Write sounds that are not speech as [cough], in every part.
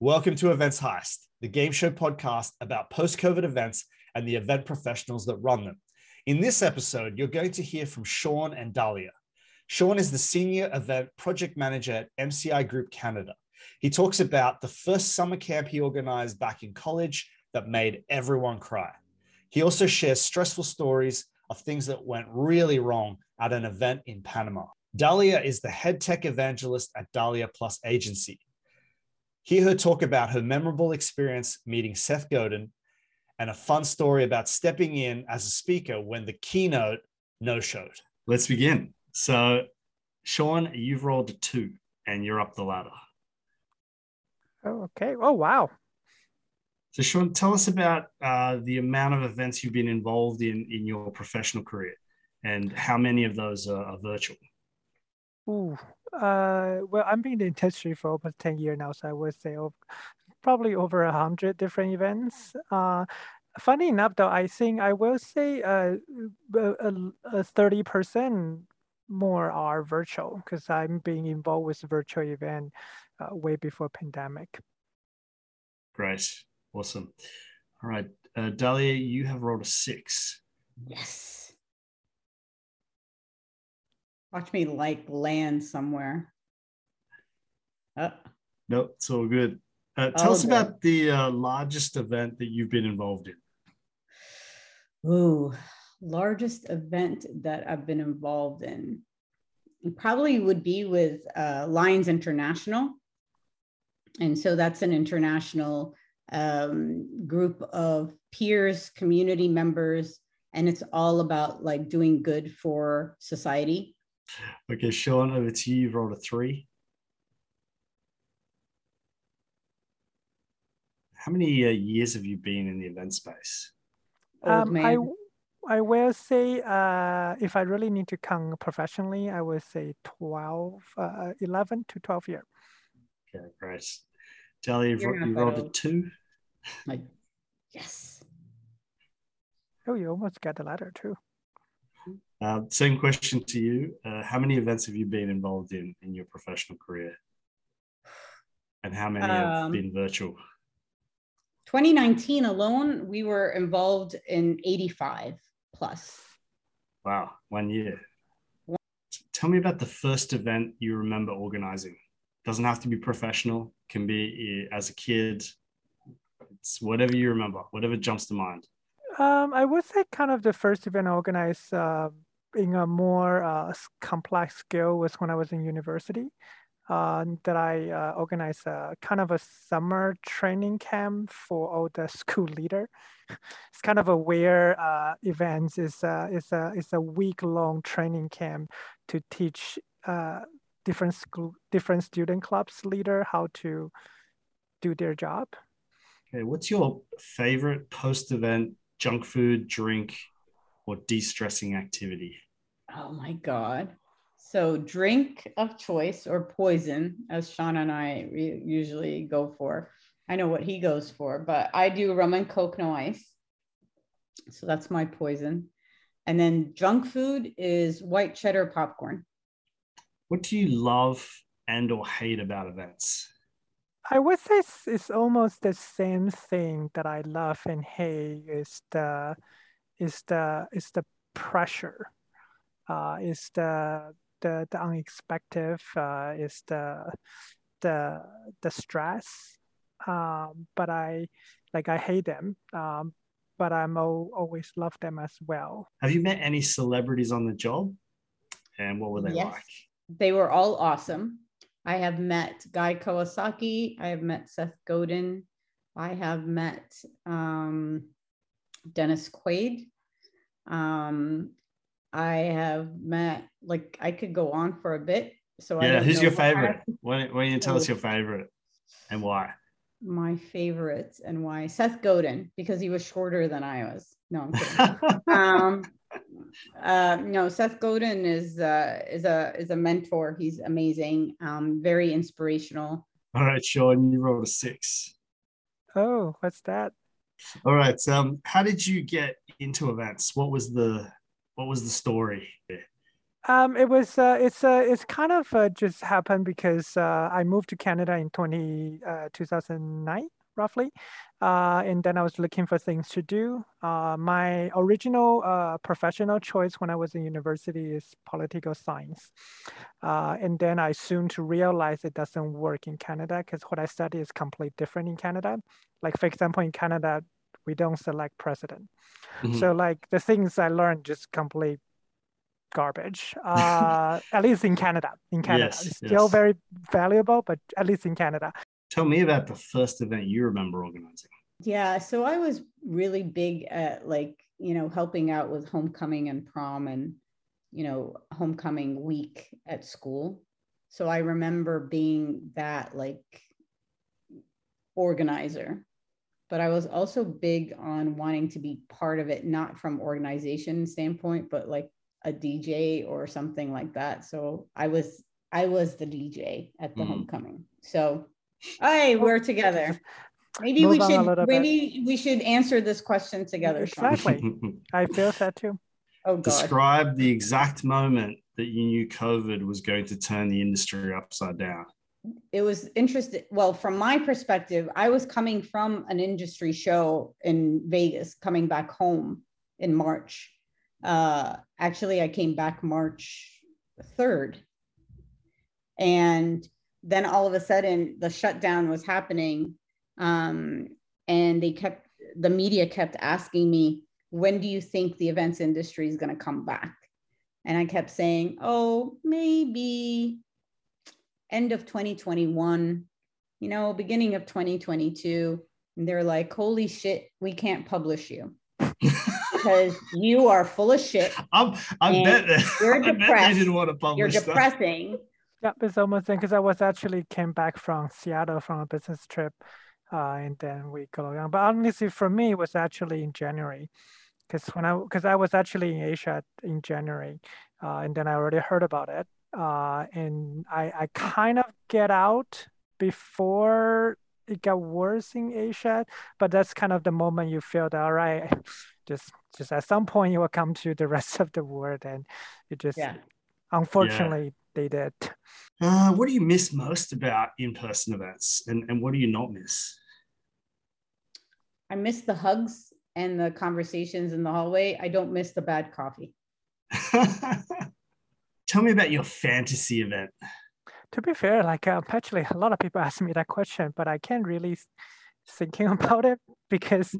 Welcome to Events Heist, the game show podcast about post COVID events and the event professionals that run them. In this episode, you're going to hear from Sean and Dahlia. Sean is the senior event project manager at MCI Group Canada. He talks about the first summer camp he organized back in college that made everyone cry. He also shares stressful stories of things that went really wrong at an event in Panama. Dahlia is the head tech evangelist at Dahlia Plus Agency. Hear her talk about her memorable experience meeting Seth Godin and a fun story about stepping in as a speaker when the keynote no showed. Let's begin. So, Sean, you've rolled a two and you're up the ladder. Oh, okay. Oh, wow. So, Sean, tell us about uh, the amount of events you've been involved in in your professional career and how many of those are, are virtual. Ooh, uh, well, I'm in the industry for almost 10 years now, so I would say over, probably over a hundred different events. Uh, funny enough, though, I think I will say uh, a thirty percent more are virtual because I'm being involved with virtual event uh, way before pandemic. Great, awesome. All right, uh, Dahlia, you have rolled a six. Yes. Watch me like land somewhere. Uh, nope, it's all good. Uh, tell us about the uh, largest event that you've been involved in. Ooh, largest event that I've been involved in probably would be with uh, Lions International. And so that's an international um, group of peers, community members, and it's all about like doing good for society. Okay, Sean, over to you. You've rolled a three. How many uh, years have you been in the event space? Um, I, I will say, uh, if I really need to count professionally, I would say 12, uh, 11 to 12 years. Okay, great. Dahlia, you've, you rolled a two. Like, yes. Oh, you almost got the ladder too. Uh, same question to you. Uh, how many events have you been involved in in your professional career? And how many um, have been virtual? 2019 alone, we were involved in 85 plus. Wow, one year. Tell me about the first event you remember organizing. Doesn't have to be professional, can be eh, as a kid. It's whatever you remember, whatever jumps to mind. Um, I would say kind of the first event I organized uh, in a more uh, complex scale was when I was in university. Uh, that I uh, organized a kind of a summer training camp for all the [laughs] school leader. it's kind of a weird uh, event. It's a, it's a, it's a week long training camp to teach uh, different school, different student clubs leader how to do their job. Okay, what's your favorite post event junk food, drink, or de stressing activity? Oh my God. So, drink of choice or poison, as Sean and I re- usually go for. I know what he goes for, but I do rum and coke, no ice. So, that's my poison. And then junk food is white cheddar popcorn. What do you love and or hate about events? I would say it's, it's almost the same thing that I love and hate is the is the is the pressure uh, is the the, the unexpected uh, is the the the stress. Um, but i like i hate them um, but i'm o- always love them as well. Have you met any celebrities on the job? And what were they yes. like? They were all awesome. I have met guy kawasaki. I have met seth godin. I have met um, dennis quaid. Um, I have met, like, I could go on for a bit. So yeah, who's your favorite? Why, why don't you tell us your favorite and why? My favorite and why? Seth Godin, because he was shorter than I was. No, I'm kidding. [laughs] um, uh, no, Seth Godin is uh, is a is a mentor. He's amazing, um, very inspirational. All right, Sean, you rolled a six. Oh, what's that? All right. Um, how did you get into events? What was the what was the story? Um, it was uh, it's uh, it's kind of uh, just happened because uh, I moved to Canada in 20, uh, 2009 roughly, uh, and then I was looking for things to do. My original professional choice when I was in university is political science, uh, and then I soon to realize it doesn't work in Canada because what I study is completely different in Canada. Like for example, in Canada, we don't select president, mm-hmm. so like the things I learned just complete garbage. Uh, at least in Canada. In [laughs] Canada, yes, it's still yes. very valuable, but at least in Canada. Tell me about the first event you remember organizing. Yeah, so I was really big at like, you know, helping out with homecoming and prom and, you know, homecoming week at school. So I remember being that like organizer. But I was also big on wanting to be part of it, not from organization standpoint, but like a DJ or something like that. So I was I was the DJ at the mm. homecoming. So Hey, we're together. Maybe we should maybe bit. we should answer this question together. Exactly. [laughs] I feel that too. Oh God. Describe the exact moment that you knew COVID was going to turn the industry upside down. It was interesting. Well, from my perspective, I was coming from an industry show in Vegas, coming back home in March. Uh, actually, I came back March 3rd. And then all of a sudden the shutdown was happening um, and they kept the media kept asking me when do you think the events industry is going to come back and i kept saying oh maybe end of 2021 you know beginning of 2022 and they're like holy shit we can't publish you. Because [laughs] you are full of shit. I'm, i bet you're depressed [laughs] I bet they didn't want to publish you're depressing. Yeah, it's almost because I was actually came back from Seattle from a business trip, uh, and then we go around. But honestly, for me, it was actually in January, because when I because I was actually in Asia in January, uh, and then I already heard about it, uh, and I I kind of get out before it got worse in Asia, but that's kind of the moment you feel that all right, [laughs] just just at some point you will come to the [laughs] rest of the world, and you just yeah. unfortunately. Yeah they did. Uh, what do you miss most about in-person events, and, and what do you not miss? I miss the hugs and the conversations in the hallway. I don't miss the bad coffee. [laughs] Tell me about your fantasy event. To be fair, like um, actually, a lot of people ask me that question, but I can't really thinking [laughs] about it because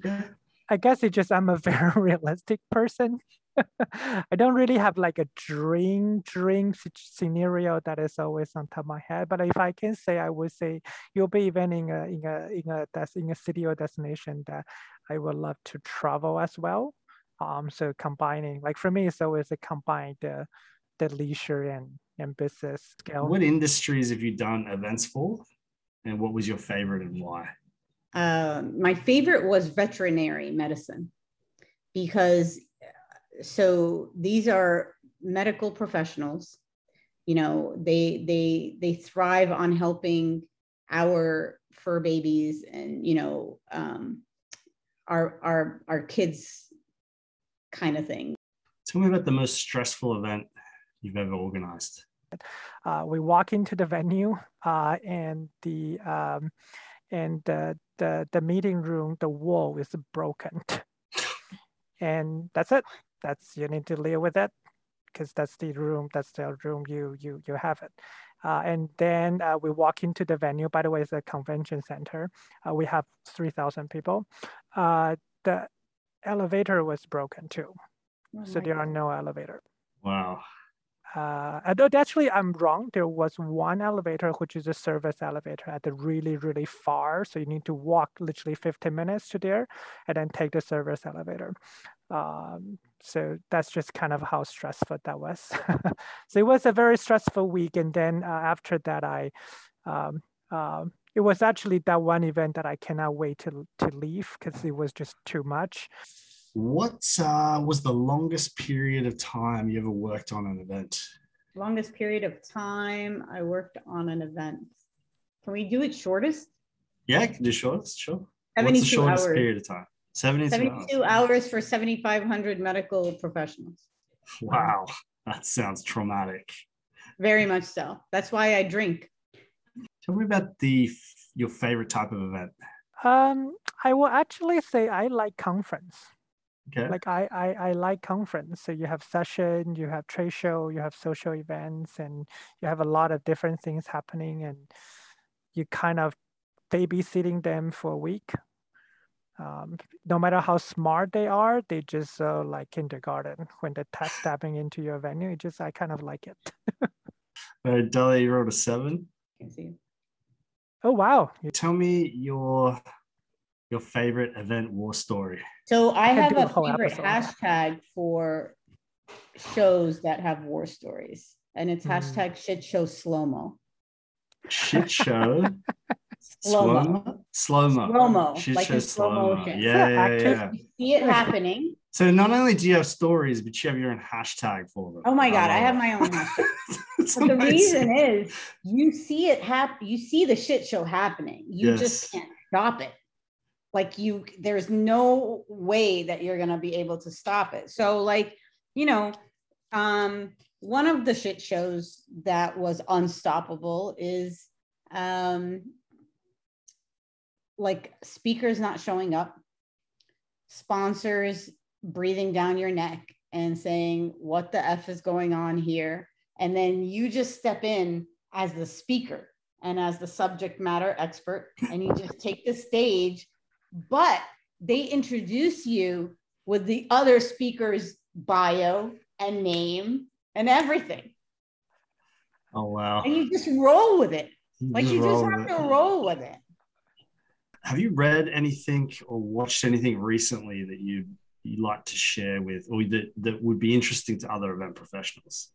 I guess it's just I'm a [laughs] very realistic person. [laughs] I don't really have like a dream dream scenario that is always on top of my head. But if I can say, I would say you'll be even in a in a in a that's in a city or destination that I would love to travel as well. Um, so combining like for me, it's always a combined the the leisure and and business scale. What industries have you done events for, and what was your favorite and why? Uh, my favorite was veterinary medicine because so these are medical professionals you know they they they thrive on helping our fur babies and you know um, our our our kids kind of thing tell me about the most stressful event you've ever organized? Uh, we walk into the venue uh, and the um, and the, the the meeting room the wall is broken. [laughs] And that's it. That's you need to live with it because that's the room that's the room you you you have it. Uh, and then uh, we walk into the venue. By the way it's a convention center. Uh, we have 3000 people. Uh, the elevator was broken too. Oh so there God. are no elevator. Wow uh, actually, I'm wrong. There was one elevator, which is a service elevator at the really, really far. So you need to walk literally 15 minutes to there and then take the service elevator. Um, so that's just kind of how stressful that was. [laughs] so it was a very stressful week. And then uh, after that, I, um, uh, it was actually that one event that I cannot wait to, to leave because it was just too much. What uh, was the longest period of time you ever worked on an event? Longest period of time I worked on an event. Can we do it shortest? Yeah, I can do shortest, sure. What's the shortest hours. period of time? 72, 72 hours. hours for 7,500 medical professionals. Wow. That sounds traumatic. Very much so. That's why I drink. Tell me about the your favorite type of event. Um, I will actually say I like conference. Okay. Like I, I, I like conference. So you have session, you have trade show, you have social events, and you have a lot of different things happening, and you kind of babysitting them for a week. Um, no matter how smart they are, they just uh, like kindergarten when they're [laughs] test stepping into your venue. It just I kind of like it. uh, Dahlia, you wrote a seven. Can see. Oh wow! Tell me your your favorite event war story. So I, can have a a favorite episode hashtag for shows that have war stories, and it's Mm. hashtag shit show slow mo. Shit show. [laughs] Slow-mo. Slow mo. Slow-mo, Shit like show slow slow-mo. motion. Yeah, yeah, Active- yeah. You see it happening. So not only do you have stories, but you have your own hashtag for them. Oh my god, I have my own hashtag. [laughs] It's But the amazing. reason is you see it happen, you see the shit show happening. You Yes. just can't stop it. Like you, there's no way that you're gonna be able to stop it. So, like, you know, um, one of the shit shows that was unstoppable is um like speakers not showing up, sponsors breathing down your neck and saying, What the F is going on here? And then you just step in as the speaker and as the subject matter expert, and you just take the stage. But they introduce you with the other speaker's bio and name and everything. Oh wow. And you just roll with it. Like you just roll have with to it. roll with it. Have you read anything or watched anything recently that you you like to share with, or that that would be interesting to other event professionals?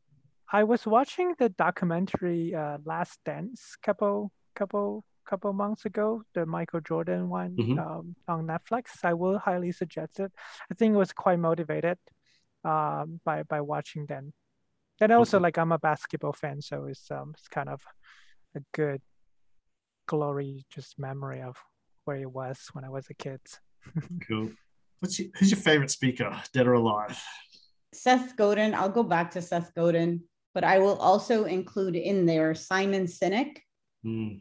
I was watching the documentary uh, Last Dance couple couple couple months ago, the Michael Jordan one Mhm. um, on Netflix. I will highly suggest it. I think it was quite motivated um, by by watching them. And also, Awesome. like I'm a basketball fan, so it's um it's kind of a good glory, just memory of where it was when I was a kid. [laughs] Cool. What's your, who's your favorite speaker, dead or alive? Seth Godin, I'll go back to Seth Godin, but I will also include in there Simon Sinek Hmm.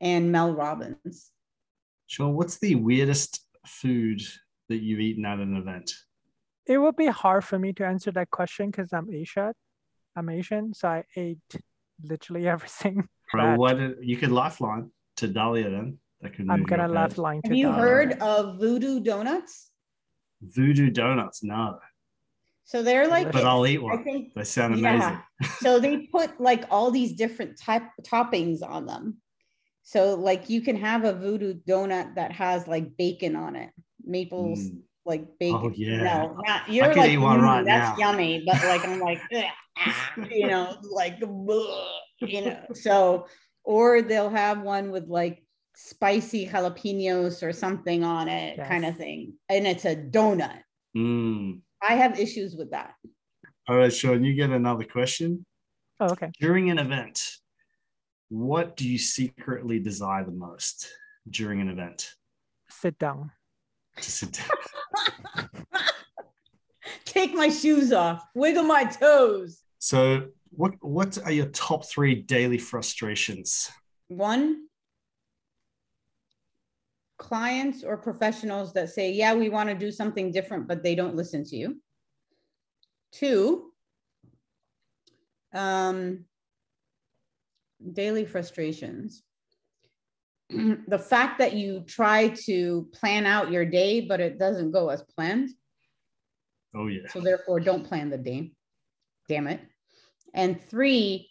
And Mel Robbins. Sure. What's the weirdest food that you've eaten at an event? It would be hard for me to answer that question because I'm Asian. I'm Asian, so I ate literally [laughs] everything. Bro, That- what you could lifeline to Dahlia then. That could I'm gonna your laugh line to Have you that. heard of Voodoo Donuts? Voodoo donuts? No, So they're like, but I'll eat I one. think, They sound Yeah. amazing. so [laughs] they put like all these different type toppings on them. So like you can have a Voodoo donut that has like bacon on it, maple Mm. like bacon. Oh, yeah. No, not you're could like eat one "Mm, right that's now." yummy, but like I'm like, [laughs] ah," you know, like you know. So or they'll have one with like spicy jalapenos or something on it, kind of thing, and it's a donut. Mm. I have issues with that. All right, Sean, you get another question. Oh, okay. During an event, what do you secretly desire the most during an event? Sit down. To sit down. [laughs] Take my shoes off, wiggle my toes. So, what what are your top three daily frustrations? One, clients or professionals that say, yeah, we want to do something different, but they don't listen to you. Two, um, daily frustrations. [clears throat] the fact that you try to plan out your day, but it doesn't go as planned. Oh yeah. So therefore, don't plan the day. Damn it. And three,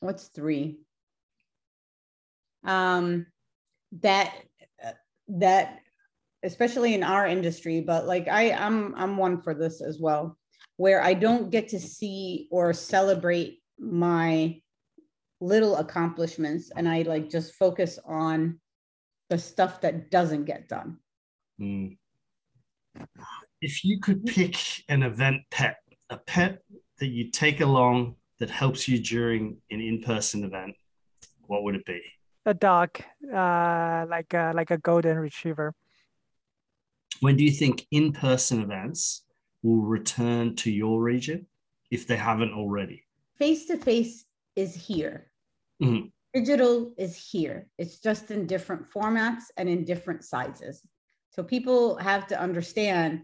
what's three? Um, that that especially in our industry, but like I, I'm I'm one for this as well, where I don't get to see or celebrate my little accomplishments, and I like just focus on the stuff that doesn't get done. Mm. If you could pick an event pet, a pet that you take along that helps you during an in-person event, what would it be? A dog, uh, like a, like a golden retriever. When do you think in-person events will return to your region if they haven't already? Face to face is here. Mhm. Digital is here. It's just in different formats and in different sizes. So people have to understand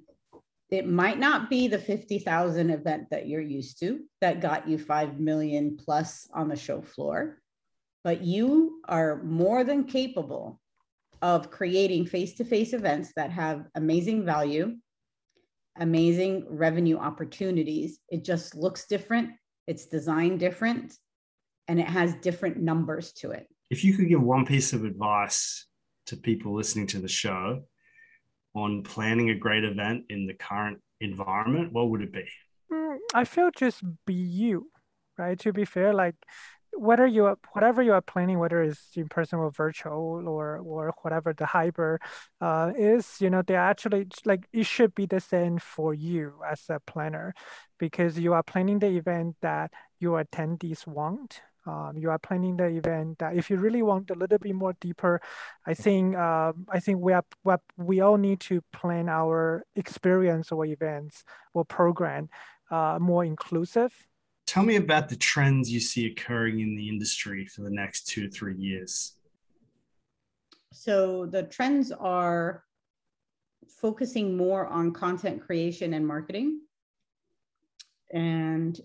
it might not be the 50,000 event that you're used to that got you 5 million plus on the show floor, but you are more than capable of creating face to face events that have amazing value, amazing revenue opportunities. It just looks different, it's designed different, and it has different numbers to it. If you could give one piece of advice to people listening to the show on planning a great event in the current environment, what would it be? Mm, I feel just be you, right? To be fair, like whether you are whatever you are planning, whether it's in person or virtual or or whatever the hybrid uh, is, you know, they actually like it should be the same for you as a planner, because you are planning the event that your attendees want. Um, you are planning the event that if you really want a little bit more deeper, I think uh, I think we are we, we all need to plan our experience or events or program uh, more inclusive Tell me about the trends you see occurring in the industry for the next two to three years. So the trends are focusing more on content creation and marketing. And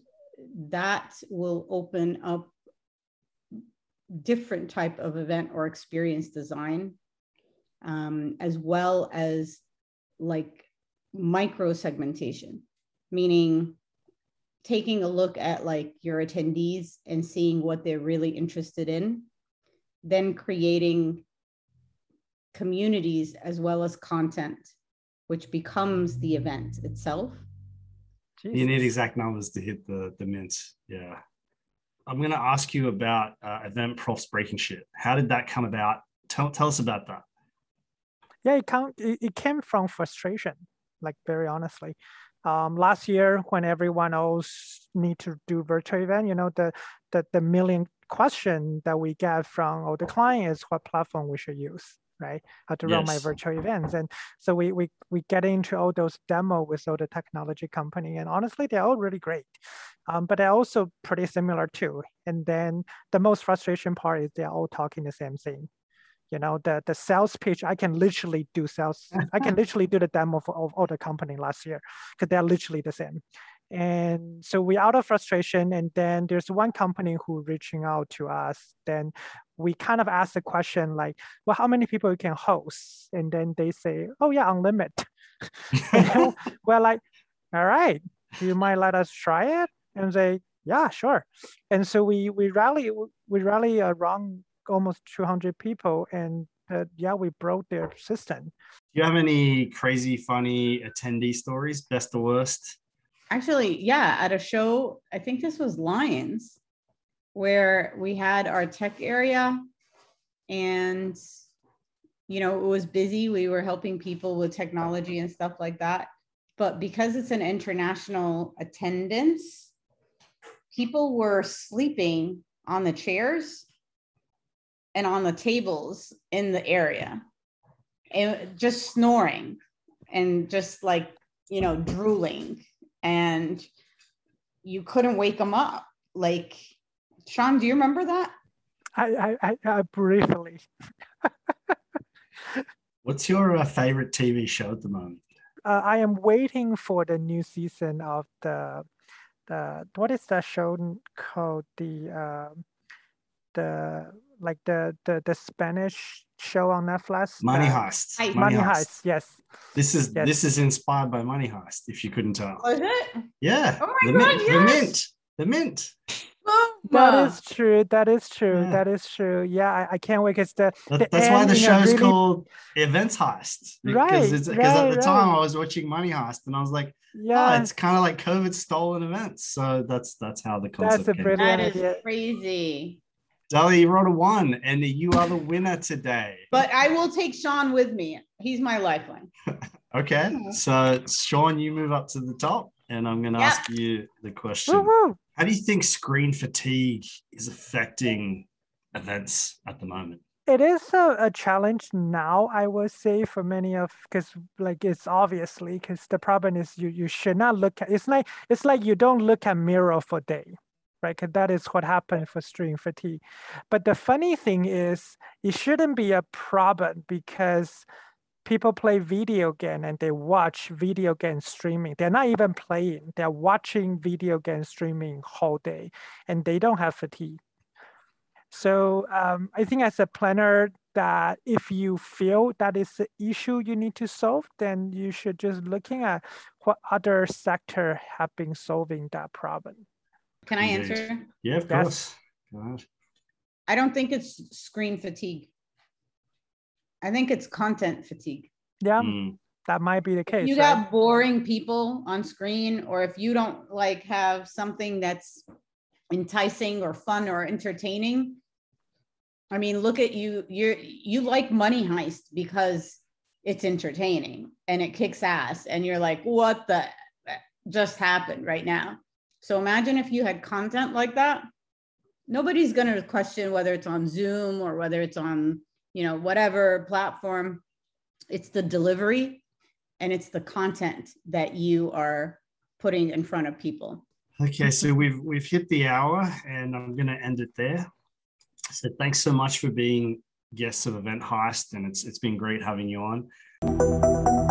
that will open up different type of event or experience design, um, as well as like micro segmentation, meaning taking a look at like your attendees and seeing what they're really interested in, then creating communities as well as content, which becomes the event itself. You need exact numbers to hit the the mint. Yeah. I'm going to ask you about uh, event profs breaking shit. How did that come about? Tell, tell us about that. Yeah, it, come, it, came from frustration, like very honestly. Um, last year, when everyone else need to do virtual event, you know, the, the, the million question that we get from all the clients, what platform we should use, right? How to run my virtual events. And so we, we, we get into all those demo with all the technology company. And honestly, they're all really great. Um, but they're also pretty similar too. And then the most frustration part is they're all talking the same thing you know the the sales pitch i can literally do sales i can [laughs] literally do the demo for all, all the company last year because they're literally the same and so we out of frustration and then there's one company who reaching out to us then we kind of ask the question like well how many people you can host? And then they say oh yeah unlimited. [laughs] [laughs] We're like all right you might let us try it? And they, yeah sure. And so we we rally we rally around almost 200 people and uh, yeah we broke their system. Do you have any crazy, funny attendee stories, best or worst? Actually, yeah, at a show, I think this was Lions, where we had our tech area and you know, it was busy. We were helping people with technology and stuff like that. But because it's an international attendance, people were sleeping on the chairs and on the tables in the area and just snoring and just like, you know, drooling and you couldn't wake them up. Like, Sean, do you remember that? i i, I, I briefly [laughs] What's your uh, favorite TV show at the moment? uh, i am waiting for the new season of the the what is that show called the um the like the the the spanish show on netflix Money the- Heist. Heist. money heist yes This is Yes. this is inspired by Money Heist. If you couldn't tell. Oh, was it? Yeah. Oh my the God, mint. The mint. The [gasps] mint. that Mama. is true that is true Yeah. that is true yeah i, I can't wait because the That- The that's why the ending show is really- called Events Heist. Right, Because because at right, the time. I was watching Money Heist and I was like, ah, yeah oh, it's kind of like COVID stolen events. So that's that's how the concept That's a came. brilliant- That is idea. crazy. Dali, you wrote a one, and you are the winner today. But I will take Sean with me. He's my lifeline. [laughs] Okay, so Sean, you move up to the top, and I'm going to Yep. ask you the question: Woo-hoo. How do you think screen fatigue is affecting events at the moment? it is a, a challenge now i would say for many of because like it's obviously because the problem is you you should not look at it's like it's like you don't look at mirror for day right? Because that is what happened for screen fatigue. But the funny thing is it shouldn't be a problem because people play video game and they watch video game streaming. They're not even playing. They're watching video game streaming whole day and they don't have fatigue. So um, I think as a planner, that if you feel that is the issue you need to solve, then you should just looking at what other sector have been solving that problem. Can I answer? Yeah, of course. Yes. I don't think it's screen fatigue. I think it's content fatigue. Yeah, mm. that might be the case. If you right? got boring people on screen, or if you don't like have something that's enticing or fun or entertaining, I mean, look at you. You're you like Money Heist because it's entertaining and it kicks ass, and you're like, what the just happened right now? So imagine if you had content like that. Nobody's going to question whether it's on Zoom or whether it's on, you know, whatever platform. It's the delivery and it's the content that you are putting in front of people. Okay, so we've we've hit the hour and I'm going to end it there. So thanks so much for being guests of Event Heist, and it's it's been great having you on.